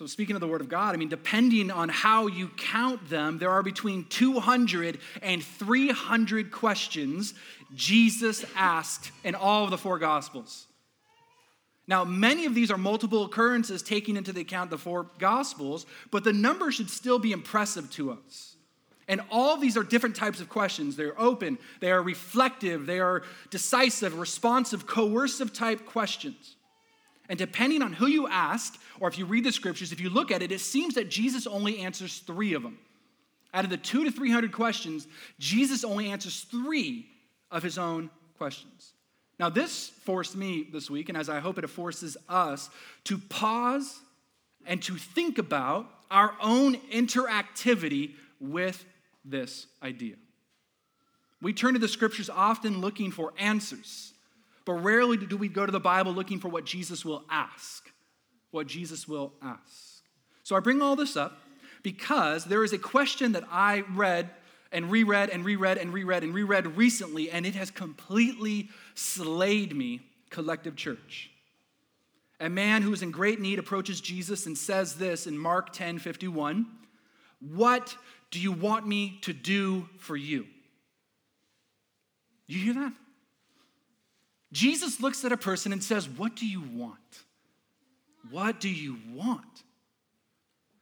So, speaking of the Word of God, I mean, depending on how you count them, there are between 200 and 300 questions Jesus asked in all of the four Gospels. Now, many of these are multiple occurrences taking into the account the four Gospels, but the number should still be impressive to us. And all these are different types of questions. They're open, they are reflective, they are decisive, responsive, coercive type questions. And depending on who you ask, or if you read the scriptures, if you look at it, it seems that Jesus only answers three of them. Out of the two to 300 questions, Jesus only answers three of his own questions. Now, this forced me this week, and as I hope it forces us, to pause and to think about our own interactivity with this idea. We turn to the scriptures often looking for answers. But rarely do we go to the Bible looking for what Jesus will ask. What Jesus will ask. So I bring all this up because there is a question that I read and reread and reread and reread and reread recently, and it has completely slayed me, collective church. A man who is in great need approaches Jesus and says this in Mark 10 51 What do you want me to do for you? You hear that? Jesus looks at a person and says, What do you want? What do you want?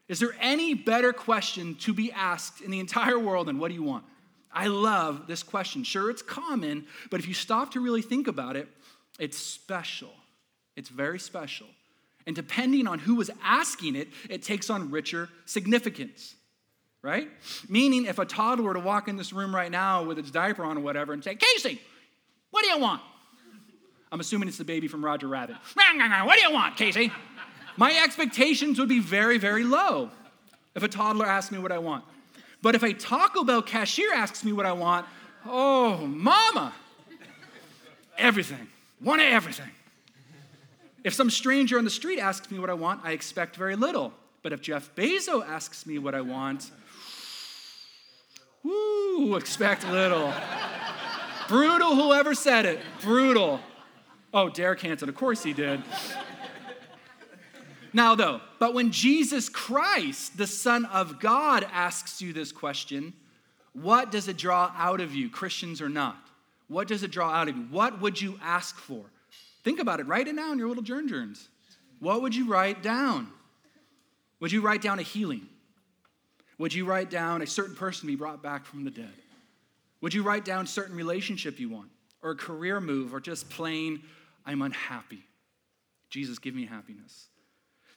Is there any better question to be asked in the entire world than what do you want? I love this question. Sure, it's common, but if you stop to really think about it, it's special. It's very special. And depending on who was asking it, it takes on richer significance, right? Meaning, if a toddler were to walk in this room right now with its diaper on or whatever and say, Casey, what do you want? I'm assuming it's the baby from Roger Rabbit. What do you want, Casey? My expectations would be very, very low if a toddler asked me what I want. But if a Taco Bell cashier asks me what I want, oh, mama, everything. Want everything. If some stranger on the street asks me what I want, I expect very little. But if Jeff Bezos asks me what I want, woo, expect little. Brutal, whoever said it. Brutal. Oh, Derek Hanson, of course he did. now, though, but when Jesus Christ, the Son of God, asks you this question, what does it draw out of you, Christians or not? What does it draw out of you? What would you ask for? Think about it. Write it down in your little journal. journs. What would you write down? Would you write down a healing? Would you write down a certain person to be brought back from the dead? Would you write down certain relationship you want, or a career move, or just plain I'm unhappy. Jesus, give me happiness.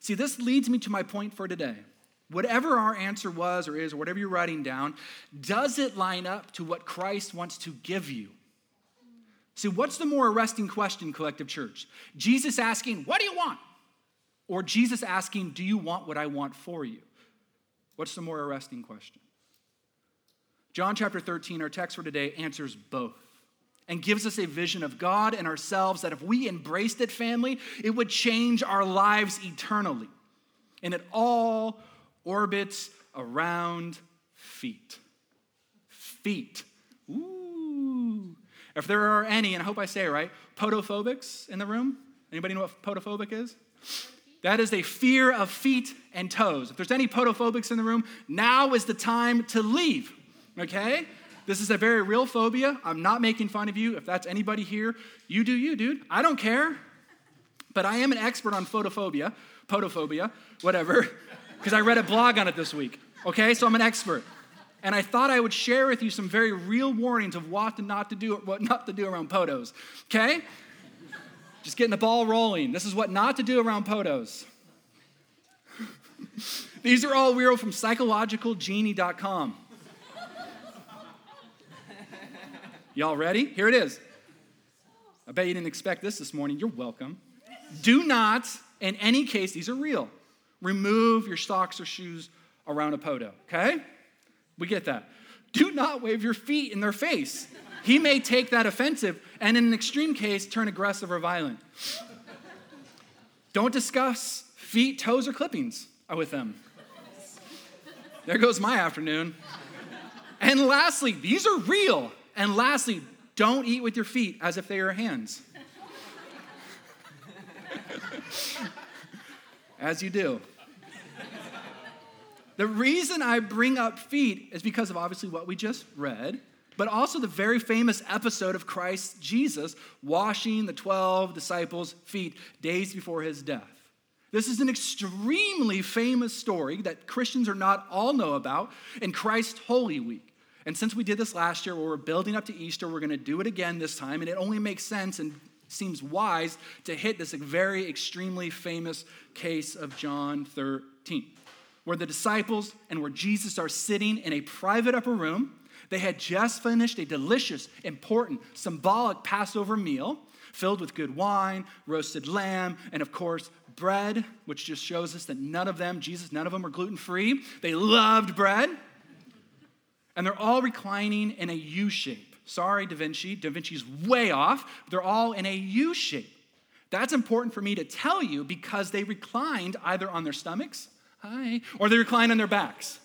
See, this leads me to my point for today. Whatever our answer was or is, or whatever you're writing down, does it line up to what Christ wants to give you? See, what's the more arresting question, collective church? Jesus asking, What do you want? Or Jesus asking, Do you want what I want for you? What's the more arresting question? John chapter 13, our text for today, answers both and gives us a vision of God and ourselves that if we embraced it, family, it would change our lives eternally. And it all orbits around feet. Feet. Ooh. If there are any, and I hope I say it right, podophobics in the room, anybody know what podophobic is? That is a fear of feet and toes. If there's any podophobics in the room, now is the time to leave, okay? This is a very real phobia. I'm not making fun of you. If that's anybody here, you do you, dude. I don't care. But I am an expert on photophobia, potophobia, whatever, because I read a blog on it this week. Okay, so I'm an expert. And I thought I would share with you some very real warnings of what not to do, what not to do around potos. Okay? Just getting the ball rolling. This is what not to do around potos. These are all real from psychologicalgenie.com. Y'all ready? Here it is. I bet you didn't expect this this morning. You're welcome. Do not, in any case, these are real, remove your socks or shoes around a podo, okay? We get that. Do not wave your feet in their face. He may take that offensive and, in an extreme case, turn aggressive or violent. Don't discuss feet, toes, or clippings with them. There goes my afternoon. And lastly, these are real. And lastly, don't eat with your feet as if they are hands. as you do. The reason I bring up feet is because of obviously what we just read, but also the very famous episode of Christ Jesus washing the 12 disciples' feet days before his death. This is an extremely famous story that Christians are not all know about in Christ's Holy Week. And since we did this last year, where we're building up to Easter, we're going to do it again this time. And it only makes sense and seems wise to hit this very extremely famous case of John 13, where the disciples and where Jesus are sitting in a private upper room. They had just finished a delicious, important, symbolic Passover meal filled with good wine, roasted lamb, and of course, bread, which just shows us that none of them, Jesus, none of them are gluten free. They loved bread. And they're all reclining in a U shape. Sorry, Da Vinci. Da Vinci's way off. They're all in a U shape. That's important for me to tell you because they reclined either on their stomachs, hi, or they reclined on their backs.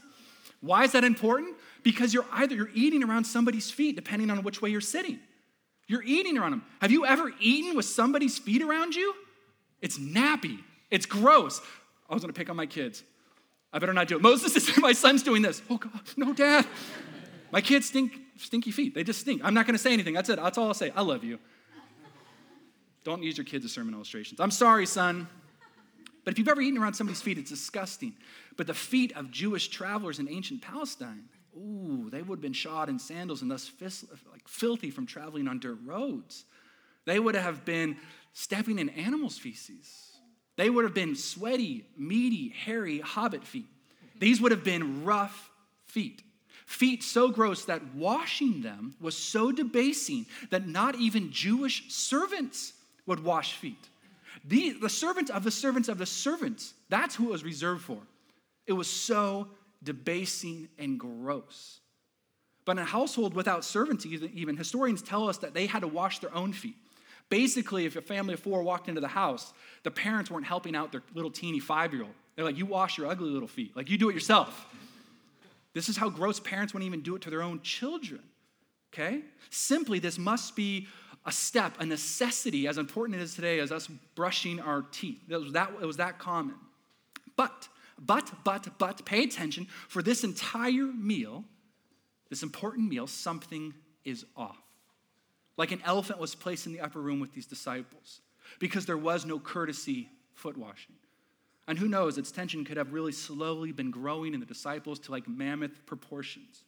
Why is that important? Because you're either you're eating around somebody's feet depending on which way you're sitting. You're eating around them. Have you ever eaten with somebody's feet around you? It's nappy. It's gross. I was gonna pick on my kids. I better not do it. Moses is my son's doing this. Oh God, no, dad. My kids stink stinky feet. They just stink. I'm not gonna say anything. That's it. That's all I'll say. I love you. Don't use your kids as sermon illustrations. I'm sorry, son. But if you've ever eaten around somebody's feet, it's disgusting. But the feet of Jewish travelers in ancient Palestine, ooh, they would have been shod in sandals and thus like filthy from traveling on dirt roads. They would have been stepping in animals' feces. They would have been sweaty, meaty, hairy hobbit feet. These would have been rough feet. Feet so gross that washing them was so debasing that not even Jewish servants would wash feet. The, the servants of the servants of the servants, that's who it was reserved for. It was so debasing and gross. But in a household without servants, even historians tell us that they had to wash their own feet. Basically, if a family of four walked into the house, the parents weren't helping out their little teeny five year old. They're like, you wash your ugly little feet. Like, you do it yourself. This is how gross parents wouldn't even do it to their own children. Okay? Simply, this must be a step, a necessity, as important it is today as us brushing our teeth. It was that, it was that common. But, but, but, but, pay attention. For this entire meal, this important meal, something is off like an elephant was placed in the upper room with these disciples because there was no courtesy foot washing. And who knows, its tension could have really slowly been growing in the disciples to like mammoth proportions.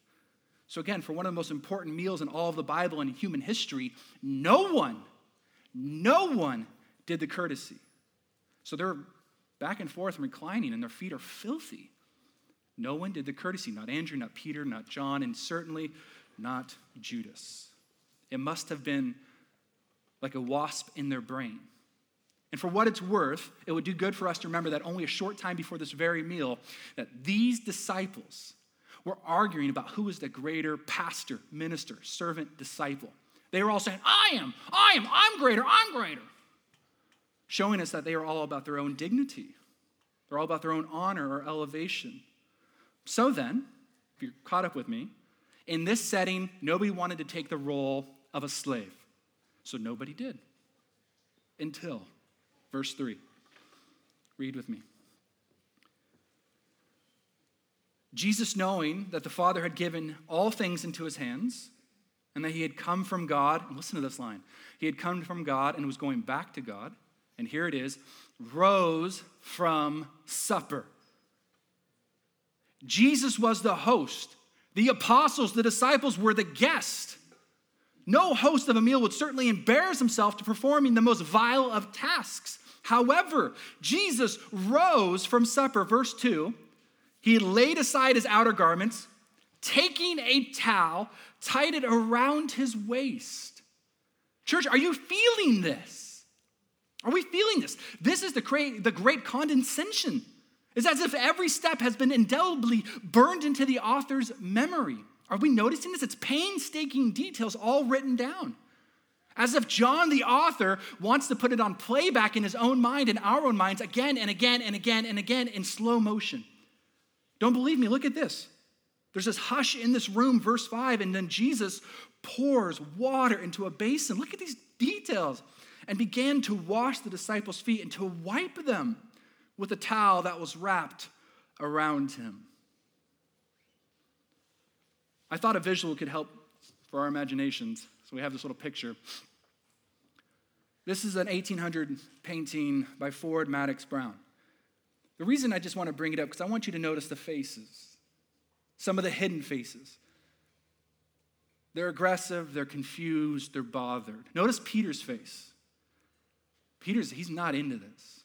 So, again, for one of the most important meals in all of the Bible and human history, no one, no one did the courtesy. So they're back and forth and reclining, and their feet are filthy. No one did the courtesy, not Andrew, not Peter, not John, and certainly not Judas. It must have been like a wasp in their brain. And for what it's worth, it would do good for us to remember that only a short time before this very meal, that these disciples were arguing about who was the greater pastor, minister, servant, disciple. They were all saying, I am, I am, I'm greater, I'm greater. Showing us that they are all about their own dignity. They're all about their own honor or elevation. So then, if you're caught up with me, in this setting, nobody wanted to take the role of a slave. So nobody did. Until verse 3. Read with me. Jesus, knowing that the Father had given all things into his hands, and that he had come from God, and listen to this line he had come from God and was going back to God, and here it is rose from supper. Jesus was the host, the apostles, the disciples were the guest. No host of a meal would certainly embarrass himself to performing the most vile of tasks. However, Jesus rose from supper, verse 2. He laid aside his outer garments, taking a towel, tied it around his waist. Church, are you feeling this? Are we feeling this? This is the great, the great condescension. It's as if every step has been indelibly burned into the author's memory. Are we noticing this? It's painstaking details all written down. As if John, the author, wants to put it on playback in his own mind and our own minds again and again and again and again in slow motion. Don't believe me? Look at this. There's this hush in this room, verse 5, and then Jesus pours water into a basin. Look at these details. And began to wash the disciples' feet and to wipe them with a towel that was wrapped around him. I thought a visual could help for our imaginations. So we have this little picture. This is an 1800 painting by Ford Madox Brown. The reason I just want to bring it up because I want you to notice the faces, some of the hidden faces. They're aggressive, they're confused, they're bothered. Notice Peter's face. Peter's, he's not into this.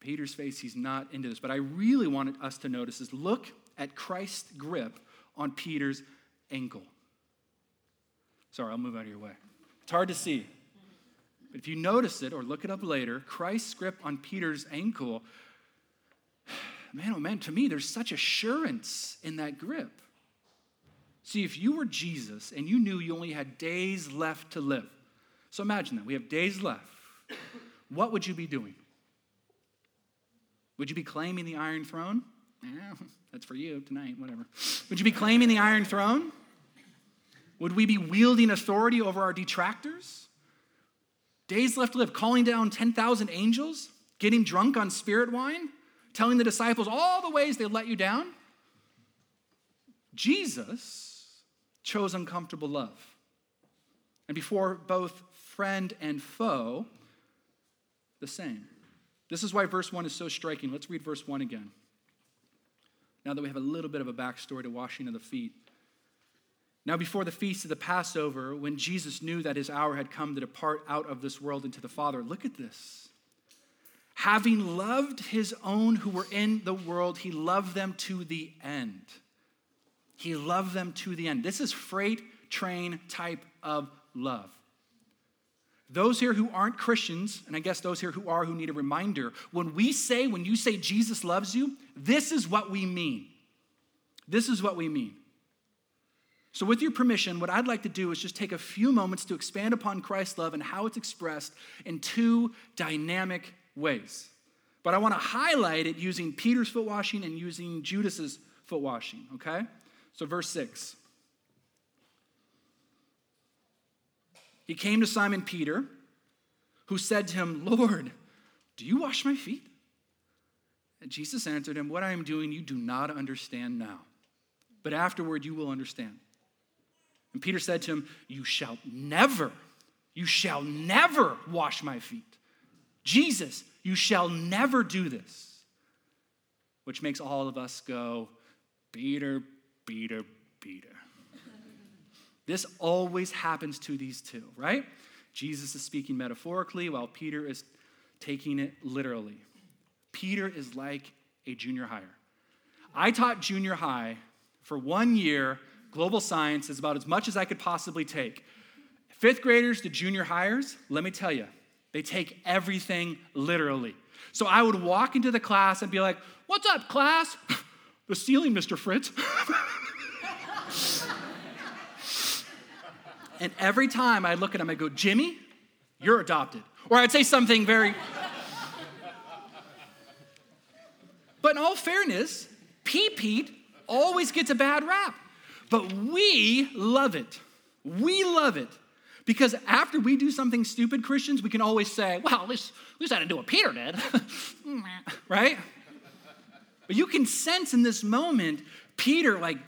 Peter's face, he's not into this. But I really wanted us to notice is look at Christ's grip on Peter's ankle. Sorry, I'll move out of your way. It's hard to see. But if you notice it or look it up later, Christ's grip on Peter's ankle, man, oh man, to me, there's such assurance in that grip. See, if you were Jesus and you knew you only had days left to live, so imagine that we have days left, what would you be doing? Would you be claiming the Iron Throne? Yeah, that's for you tonight, whatever. Would you be claiming the Iron Throne? Would we be wielding authority over our detractors? Days left to live, calling down 10,000 angels, getting drunk on spirit wine, telling the disciples all the ways they let you down? Jesus chose uncomfortable love. And before both friend and foe, the same. This is why verse 1 is so striking. Let's read verse 1 again. Now that we have a little bit of a backstory to washing of the feet. Now, before the feast of the Passover, when Jesus knew that his hour had come to depart out of this world into the Father, look at this. Having loved his own who were in the world, he loved them to the end. He loved them to the end. This is freight train type of love. Those here who aren't Christians, and I guess those here who are who need a reminder, when we say, when you say Jesus loves you, this is what we mean. This is what we mean. So, with your permission, what I'd like to do is just take a few moments to expand upon Christ's love and how it's expressed in two dynamic ways. But I want to highlight it using Peter's foot washing and using Judas's foot washing, okay? So, verse 6. He came to Simon Peter, who said to him, Lord, do you wash my feet? And Jesus answered him, What I am doing you do not understand now, but afterward you will understand. And Peter said to him, You shall never, you shall never wash my feet. Jesus, you shall never do this. Which makes all of us go, Peter, Peter, Peter. This always happens to these two, right? Jesus is speaking metaphorically while Peter is taking it literally. Peter is like a junior higher. I taught junior high for one year. Global science is about as much as I could possibly take. Fifth graders to junior highers, let me tell you, they take everything literally. So I would walk into the class and be like, What's up, class? the ceiling, Mr. Fritz. And every time I look at him, I go, Jimmy, you're adopted. Or I'd say something very. but in all fairness, Pete Pete always gets a bad rap. But we love it. We love it. Because after we do something stupid, Christians, we can always say, well, at least, at least I didn't do what Peter did. right? But you can sense in this moment Peter like,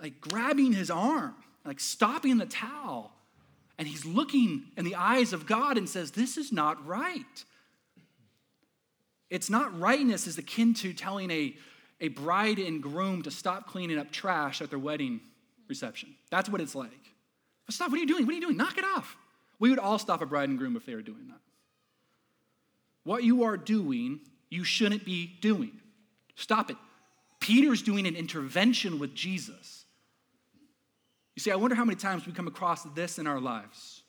like grabbing his arm like stopping the towel. And he's looking in the eyes of God and says, This is not right. It's not rightness is akin to telling a, a bride and groom to stop cleaning up trash at their wedding reception. That's what it's like. Stop, what are you doing? What are you doing? Knock it off. We would all stop a bride and groom if they were doing that. What you are doing, you shouldn't be doing. Stop it. Peter's doing an intervention with Jesus. You see, I wonder how many times we come across this in our lives.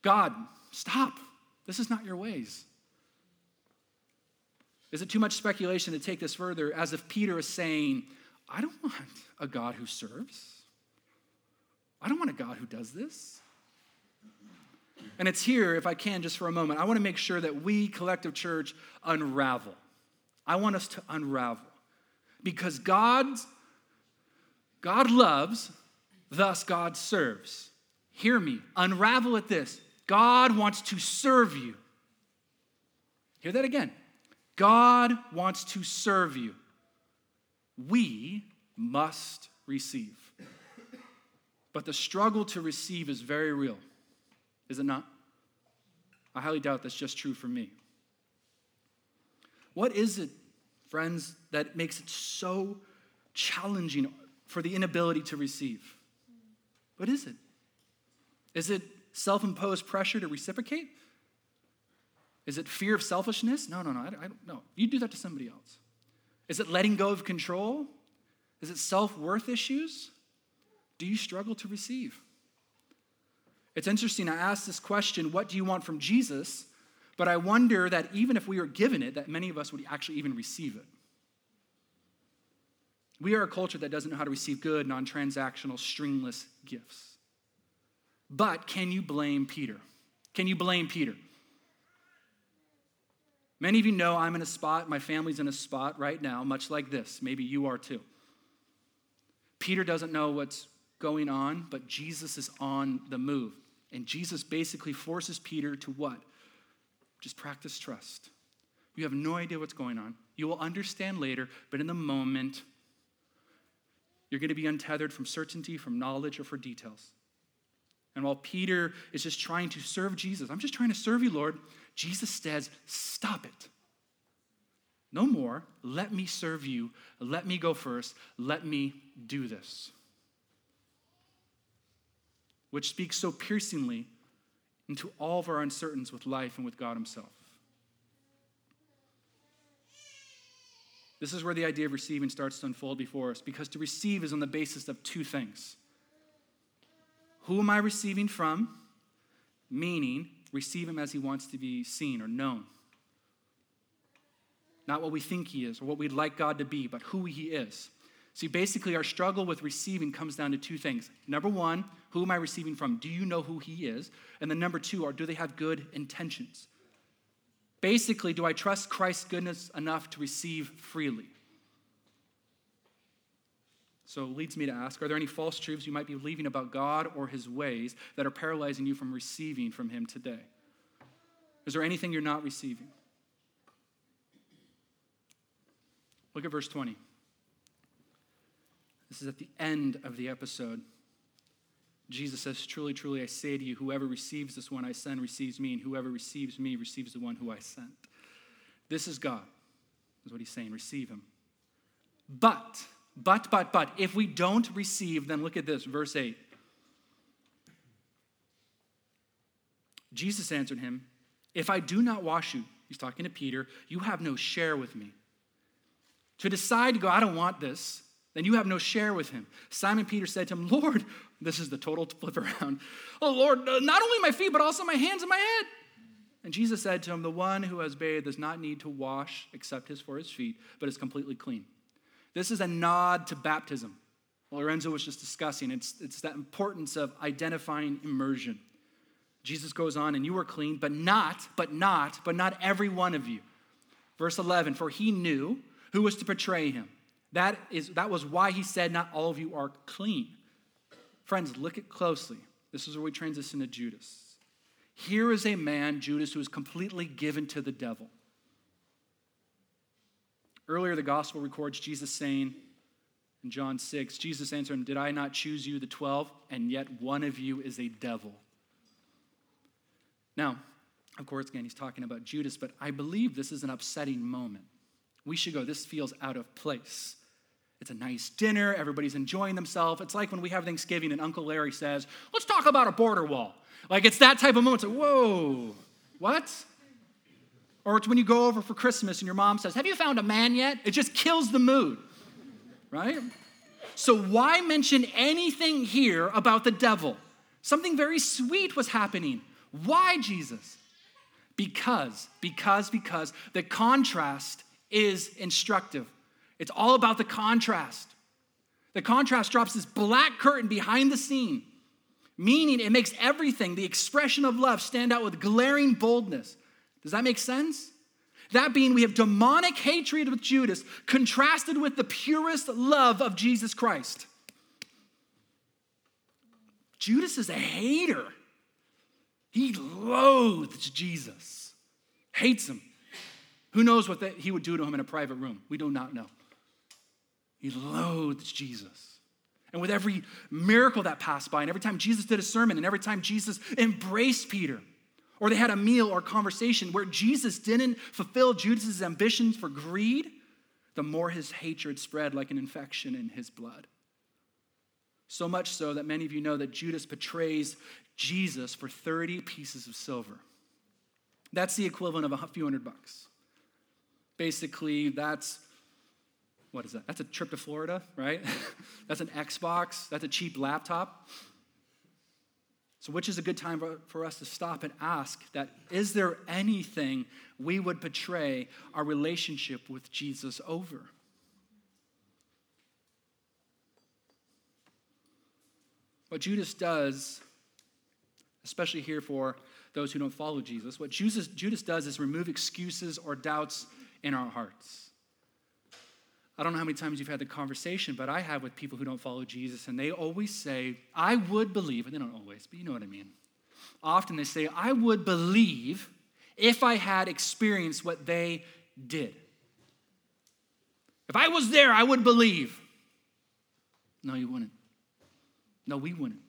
God, stop. This is not your ways. Is it too much speculation to take this further as if Peter is saying, I don't want a God who serves? I don't want a God who does this. And it's here, if I can, just for a moment, I want to make sure that we, collective church, unravel. I want us to unravel. Because God's, God loves Thus, God serves. Hear me, unravel at this. God wants to serve you. Hear that again. God wants to serve you. We must receive. But the struggle to receive is very real, is it not? I highly doubt that's just true for me. What is it, friends, that makes it so challenging for the inability to receive? What is it? Is it self imposed pressure to reciprocate? Is it fear of selfishness? No, no, no. I, don't know. You do that to somebody else. Is it letting go of control? Is it self worth issues? Do you struggle to receive? It's interesting. I asked this question what do you want from Jesus? But I wonder that even if we were given it, that many of us would actually even receive it. We are a culture that doesn't know how to receive good, non transactional, stringless gifts. But can you blame Peter? Can you blame Peter? Many of you know I'm in a spot, my family's in a spot right now, much like this. Maybe you are too. Peter doesn't know what's going on, but Jesus is on the move. And Jesus basically forces Peter to what? Just practice trust. You have no idea what's going on. You will understand later, but in the moment, you're going to be untethered from certainty, from knowledge, or for details. And while Peter is just trying to serve Jesus, I'm just trying to serve you, Lord, Jesus says, Stop it. No more. Let me serve you. Let me go first. Let me do this. Which speaks so piercingly into all of our uncertainties with life and with God Himself. This is where the idea of receiving starts to unfold before us because to receive is on the basis of two things. Who am I receiving from? Meaning, receive him as he wants to be seen or known. Not what we think he is or what we'd like God to be, but who he is. See, basically, our struggle with receiving comes down to two things. Number one, who am I receiving from? Do you know who he is? And then number two, are do they have good intentions? Basically, do I trust Christ's goodness enough to receive freely? So it leads me to ask Are there any false truths you might be believing about God or his ways that are paralyzing you from receiving from him today? Is there anything you're not receiving? Look at verse 20. This is at the end of the episode. Jesus says, Truly, truly, I say to you, whoever receives this one I send receives me, and whoever receives me receives the one who I sent. This is God, is what he's saying. Receive him. But, but, but, but, if we don't receive, then look at this, verse 8. Jesus answered him, If I do not wash you, he's talking to Peter, you have no share with me. To decide to go, I don't want this, then you have no share with him. Simon Peter said to him, Lord, this is the total flip around. Oh, Lord, uh, not only my feet, but also my hands and my head. And Jesus said to him, The one who has bathed does not need to wash except his for his feet, but is completely clean. This is a nod to baptism. Lorenzo was just discussing. It's, it's that importance of identifying immersion. Jesus goes on, and you are clean, but not, but not, but not every one of you. Verse 11, for he knew who was to betray him. That, is, that was why he said, Not all of you are clean. Friends, look at closely. This is where we transition to Judas. Here is a man, Judas, who is completely given to the devil. Earlier, the gospel records Jesus saying in John 6, Jesus answered him, Did I not choose you, the 12, and yet one of you is a devil? Now, of course, again, he's talking about Judas, but I believe this is an upsetting moment. We should go, this feels out of place. It's a nice dinner, everybody's enjoying themselves. It's like when we have Thanksgiving and Uncle Larry says, Let's talk about a border wall. Like it's that type of moment. It's like, whoa, what? Or it's when you go over for Christmas and your mom says, Have you found a man yet? It just kills the mood, right? So, why mention anything here about the devil? Something very sweet was happening. Why, Jesus? Because, because, because the contrast is instructive. It's all about the contrast. The contrast drops this black curtain behind the scene, meaning it makes everything, the expression of love, stand out with glaring boldness. Does that make sense? That being, we have demonic hatred with Judas contrasted with the purest love of Jesus Christ. Judas is a hater. He loathes Jesus, hates him. Who knows what that he would do to him in a private room? We do not know. He loathes Jesus. And with every miracle that passed by, and every time Jesus did a sermon, and every time Jesus embraced Peter, or they had a meal or conversation where Jesus didn't fulfill Judas's ambitions for greed, the more his hatred spread like an infection in his blood. So much so that many of you know that Judas betrays Jesus for 30 pieces of silver. That's the equivalent of a few hundred bucks. Basically, that's what is that? That's a trip to Florida, right? that's an Xbox, that's a cheap laptop. So, which is a good time for us to stop and ask that is there anything we would betray our relationship with Jesus over? What Judas does, especially here for those who don't follow Jesus, what Judas, Judas does is remove excuses or doubts in our hearts. I don't know how many times you've had the conversation, but I have with people who don't follow Jesus, and they always say, I would believe, and they don't always, but you know what I mean. Often they say, I would believe if I had experienced what they did. If I was there, I would believe. No, you wouldn't. No, we wouldn't.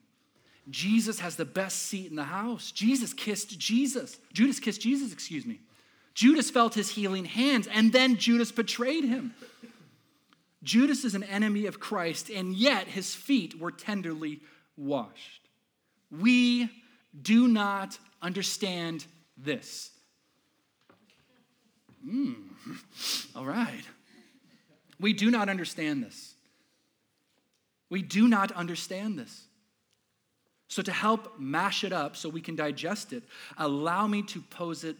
Jesus has the best seat in the house. Jesus kissed Jesus. Judas kissed Jesus, excuse me. Judas felt his healing hands, and then Judas betrayed him. Judas is an enemy of Christ, and yet his feet were tenderly washed. We do not understand this. Mm. All right. We do not understand this. We do not understand this. So, to help mash it up so we can digest it, allow me to pose it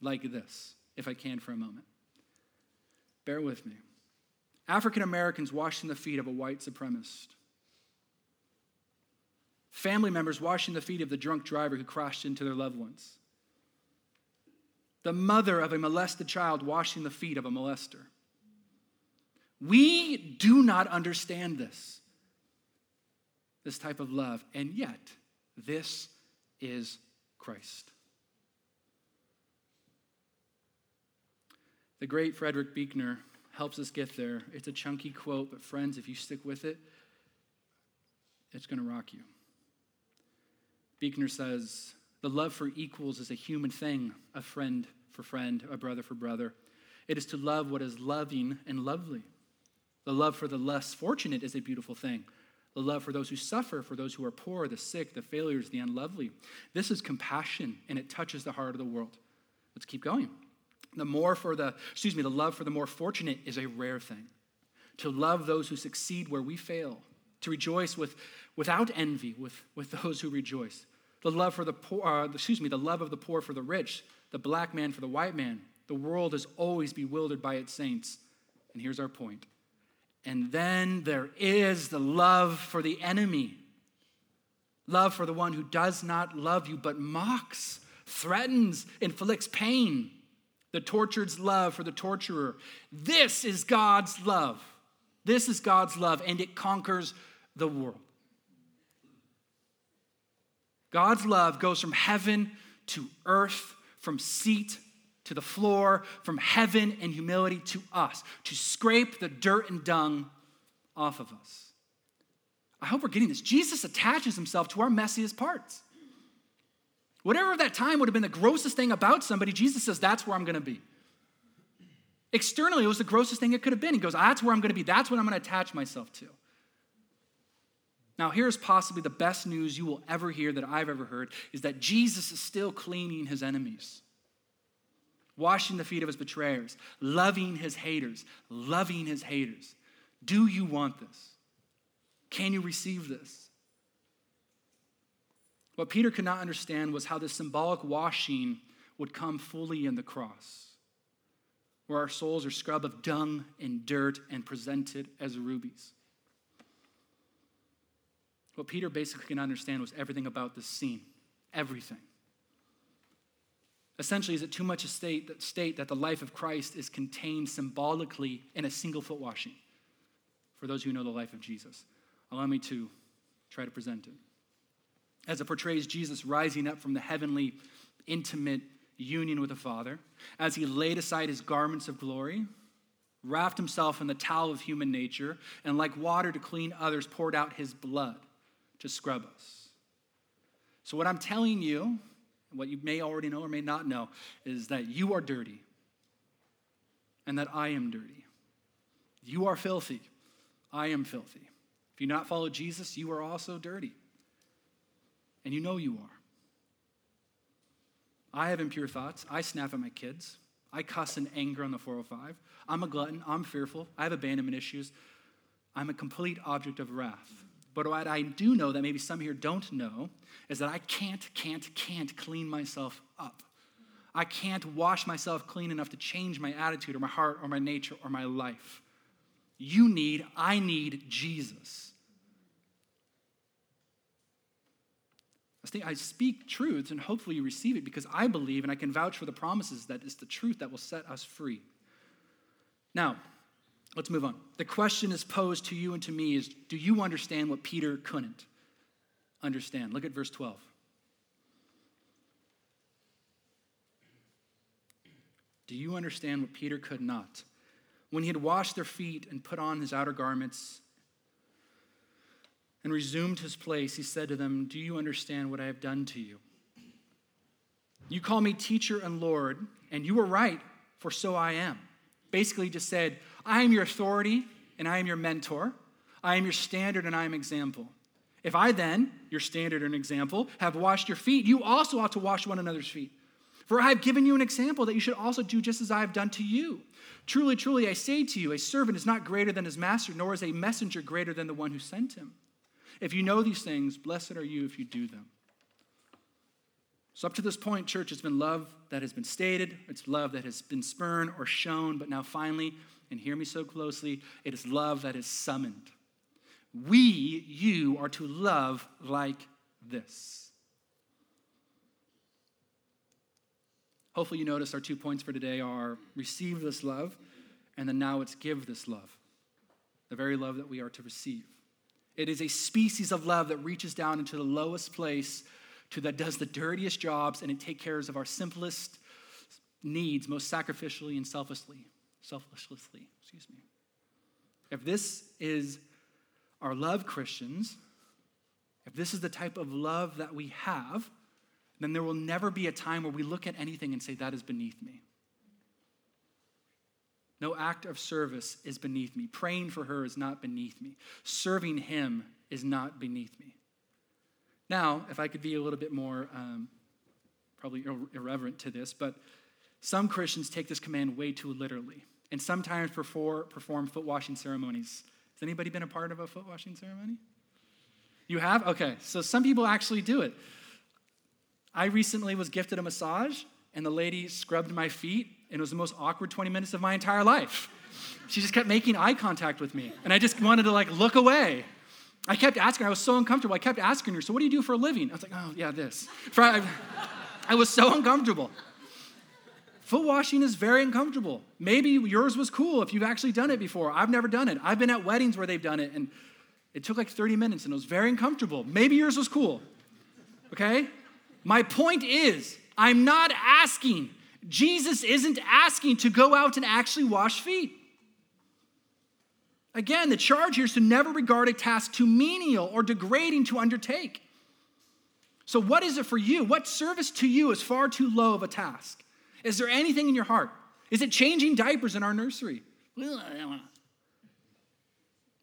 like this, if I can, for a moment. Bear with me. African Americans washing the feet of a white supremacist. Family members washing the feet of the drunk driver who crashed into their loved ones. The mother of a molested child washing the feet of a molester. We do not understand this, this type of love, and yet this is Christ. The great Frederick Buechner helps us get there. It's a chunky quote, but friends, if you stick with it, it's going to rock you. Buechner says, The love for equals is a human thing, a friend for friend, a brother for brother. It is to love what is loving and lovely. The love for the less fortunate is a beautiful thing. The love for those who suffer, for those who are poor, the sick, the failures, the unlovely. This is compassion, and it touches the heart of the world. Let's keep going. The more for the, excuse me, the love for the more fortunate is a rare thing. To love those who succeed where we fail, to rejoice with, without envy with, with those who rejoice. The love for the poor, uh, excuse me, the love of the poor for the rich, the black man for the white man. The world is always bewildered by its saints. And here's our point. And then there is the love for the enemy. Love for the one who does not love you but mocks, threatens, inflicts pain the tortured's love for the torturer. This is God's love. This is God's love, and it conquers the world. God's love goes from heaven to earth, from seat to the floor, from heaven and humility to us, to scrape the dirt and dung off of us. I hope we're getting this. Jesus attaches himself to our messiest parts. Whatever that time would have been the grossest thing about somebody, Jesus says, that's where I'm going to be. Externally, it was the grossest thing it could have been. He goes, that's where I'm going to be. That's what I'm going to attach myself to. Now, here's possibly the best news you will ever hear that I've ever heard is that Jesus is still cleaning his enemies, washing the feet of his betrayers, loving his haters, loving his haters. Do you want this? Can you receive this? What Peter could not understand was how this symbolic washing would come fully in the cross, where our souls are scrubbed of dung and dirt and presented as rubies. What Peter basically could not understand was everything about this scene. Everything. Essentially, is it too much a state state that the life of Christ is contained symbolically in a single foot washing? For those who know the life of Jesus, allow me to try to present it as it portrays Jesus rising up from the heavenly, intimate union with the Father, as he laid aside his garments of glory, wrapped himself in the towel of human nature, and like water to clean others, poured out his blood to scrub us. So, what I'm telling you, what you may already know or may not know, is that you are dirty and that I am dirty. You are filthy. I am filthy. If you not follow Jesus, you are also dirty. And you know you are. I have impure thoughts. I snap at my kids. I cuss in anger on the 405. I'm a glutton. I'm fearful. I have abandonment issues. I'm a complete object of wrath. But what I do know that maybe some here don't know is that I can't, can't, can't clean myself up. I can't wash myself clean enough to change my attitude or my heart or my nature or my life. You need, I need Jesus. I speak truths and hopefully you receive it because I believe and I can vouch for the promises that it's the truth that will set us free. Now, let's move on. The question is posed to you and to me is do you understand what Peter couldn't understand? Look at verse 12. Do you understand what Peter could not? When he had washed their feet and put on his outer garments and resumed his place, he said to them, Do you understand what I have done to you? You call me teacher and Lord, and you are right, for so I am basically just said, I am your authority and I am your mentor. I am your standard and I am example. If I then, your standard and example, have washed your feet, you also ought to wash one another's feet. For I have given you an example that you should also do just as I have done to you. Truly, truly, I say to you, a servant is not greater than his master, nor is a messenger greater than the one who sent him. If you know these things, blessed are you if you do them. So, up to this point, church, it's been love that has been stated, it's love that has been spurned or shown, but now finally, and hear me so closely, it is love that is summoned. We, you, are to love like this. Hopefully, you notice our two points for today are receive this love, and then now it's give this love, the very love that we are to receive. It is a species of love that reaches down into the lowest place to that does the dirtiest jobs and it takes care of our simplest needs most sacrificially and selflessly. Selflessly, excuse me. If this is our love, Christians, if this is the type of love that we have, then there will never be a time where we look at anything and say, that is beneath me. No act of service is beneath me. Praying for her is not beneath me. Serving him is not beneath me. Now, if I could be a little bit more um, probably irreverent to this, but some Christians take this command way too literally and sometimes perform, perform foot washing ceremonies. Has anybody been a part of a foot washing ceremony? You have? Okay, so some people actually do it. I recently was gifted a massage, and the lady scrubbed my feet, and it was the most awkward 20 minutes of my entire life. She just kept making eye contact with me, and I just wanted to like look away. I kept asking her, I was so uncomfortable. I kept asking her, So, what do you do for a living? I was like, Oh, yeah, this. I, I was so uncomfortable. Foot washing is very uncomfortable. Maybe yours was cool if you've actually done it before. I've never done it. I've been at weddings where they've done it, and it took like 30 minutes and it was very uncomfortable. Maybe yours was cool. Okay? My point is, I'm not asking. Jesus isn't asking to go out and actually wash feet. Again, the charge here is to never regard a task too menial or degrading to undertake. So, what is it for you? What service to you is far too low of a task? Is there anything in your heart? Is it changing diapers in our nursery?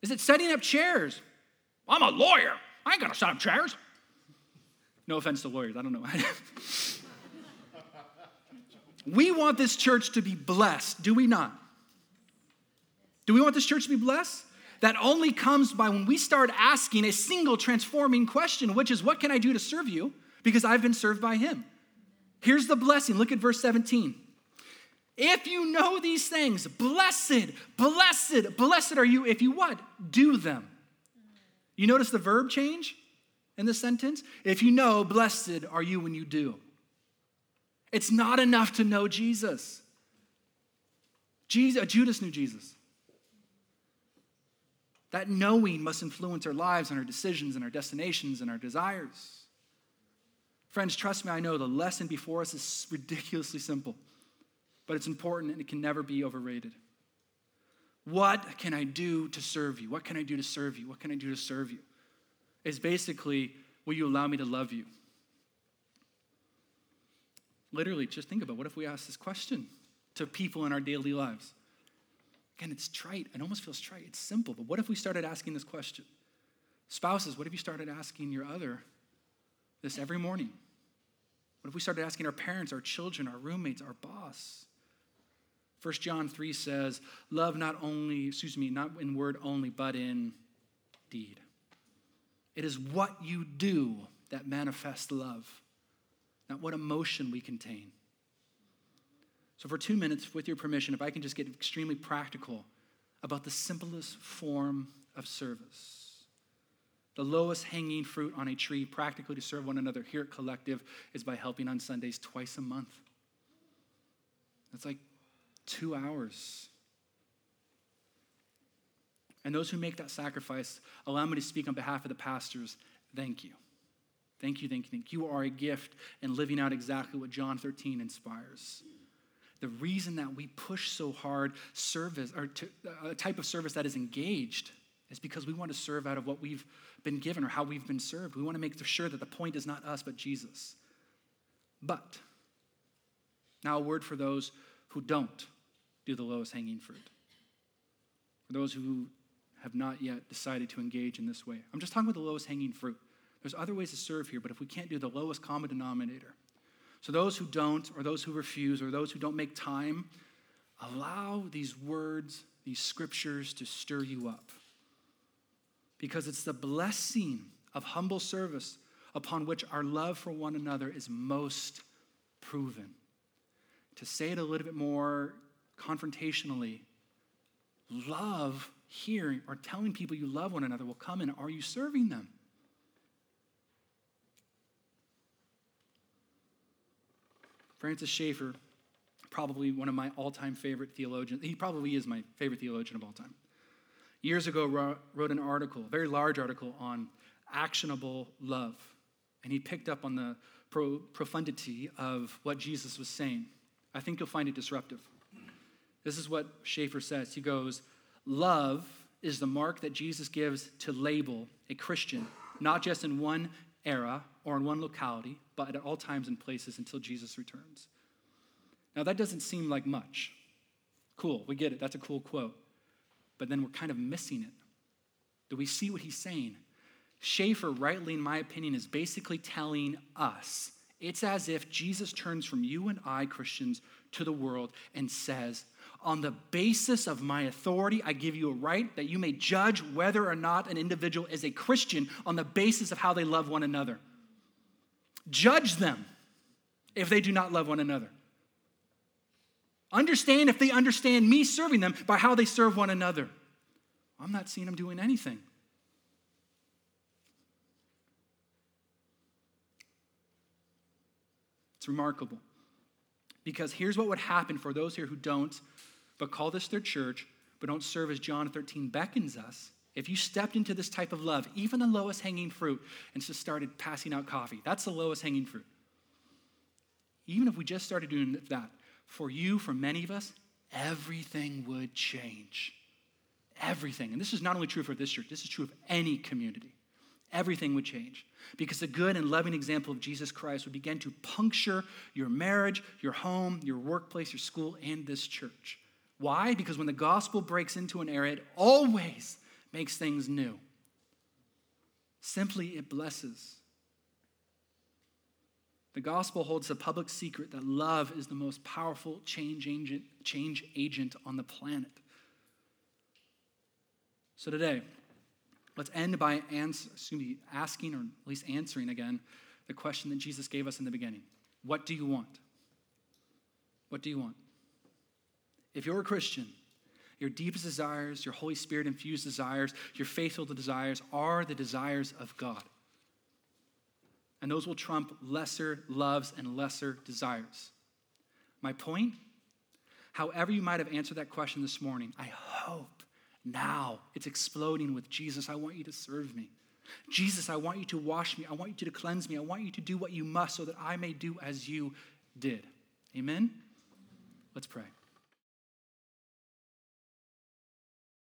Is it setting up chairs? I'm a lawyer. I ain't gonna set up chairs. No offense to lawyers, I don't know. we want this church to be blessed, do we not? Do we want this church to be blessed? That only comes by when we start asking a single transforming question, which is, What can I do to serve you? Because I've been served by Him. Here's the blessing. Look at verse 17. If you know these things, blessed, blessed, blessed are you if you what? Do them. You notice the verb change in the sentence? If you know, blessed are you when you do. It's not enough to know Jesus. Jesus Judas knew Jesus. That knowing must influence our lives and our decisions and our destinations and our desires. Friends, trust me, I know the lesson before us is ridiculously simple, but it's important and it can never be overrated. What can I do to serve you? What can I do to serve you? What can I do to serve you? Is basically, will you allow me to love you? Literally, just think about what if we ask this question to people in our daily lives? Again, it's trite. It almost feels trite. It's simple. But what if we started asking this question? Spouses, what if you started asking your other this every morning? What if we started asking our parents, our children, our roommates, our boss? 1 John 3 says, Love not only, excuse me, not in word only, but in deed. It is what you do that manifests love, not what emotion we contain. So, for two minutes, with your permission, if I can just get extremely practical about the simplest form of service. The lowest hanging fruit on a tree, practically to serve one another here at Collective, is by helping on Sundays twice a month. That's like two hours. And those who make that sacrifice, allow me to speak on behalf of the pastors. Thank you. Thank you, thank you, thank you. You are a gift in living out exactly what John 13 inspires. The reason that we push so hard service, or to, a type of service that is engaged, is because we want to serve out of what we've been given or how we've been served. We want to make sure that the point is not us, but Jesus. But, now a word for those who don't do the lowest hanging fruit. For those who have not yet decided to engage in this way. I'm just talking about the lowest hanging fruit. There's other ways to serve here, but if we can't do the lowest common denominator, so those who don't, or those who refuse, or those who don't make time, allow these words, these scriptures to stir you up. Because it's the blessing of humble service upon which our love for one another is most proven. To say it a little bit more confrontationally, love hearing or telling people you love one another will come in. Are you serving them? Francis Schaeffer, probably one of my all time favorite theologians, he probably is my favorite theologian of all time. Years ago, wrote an article, a very large article on actionable love. And he picked up on the profundity of what Jesus was saying. I think you'll find it disruptive. This is what Schaeffer says. He goes, Love is the mark that Jesus gives to label a Christian, not just in one era or in one locality, but at all times and places until Jesus returns. Now, that doesn't seem like much. Cool, we get it. That's a cool quote. But then we're kind of missing it. Do we see what he's saying? Schaeffer, rightly, in my opinion, is basically telling us it's as if Jesus turns from you and I, Christians, to the world and says, On the basis of my authority, I give you a right that you may judge whether or not an individual is a Christian on the basis of how they love one another. Judge them if they do not love one another. Understand if they understand me serving them by how they serve one another. I'm not seeing them doing anything. It's remarkable. Because here's what would happen for those here who don't, but call this their church, but don't serve as John 13 beckons us. If you stepped into this type of love, even the lowest hanging fruit, and just started passing out coffee, that's the lowest hanging fruit. Even if we just started doing that, for you, for many of us, everything would change. Everything. And this is not only true for this church, this is true of any community everything would change. Because the good and loving example of Jesus Christ would begin to puncture your marriage, your home, your workplace, your school, and this church. Why? Because when the gospel breaks into an area, it always makes things new. Simply, it blesses. The gospel holds the public secret that love is the most powerful change agent, change agent on the planet. So today, Let's end by answer, me, asking, or at least answering again, the question that Jesus gave us in the beginning What do you want? What do you want? If you're a Christian, your deepest desires, your Holy Spirit infused desires, your faithful desires are the desires of God. And those will trump lesser loves and lesser desires. My point? However, you might have answered that question this morning, I hope now it's exploding with Jesus, I want you to serve me. Jesus, I want you to wash me. I want you to cleanse me. I want you to do what you must so that I may do as you did. Amen? Let's pray.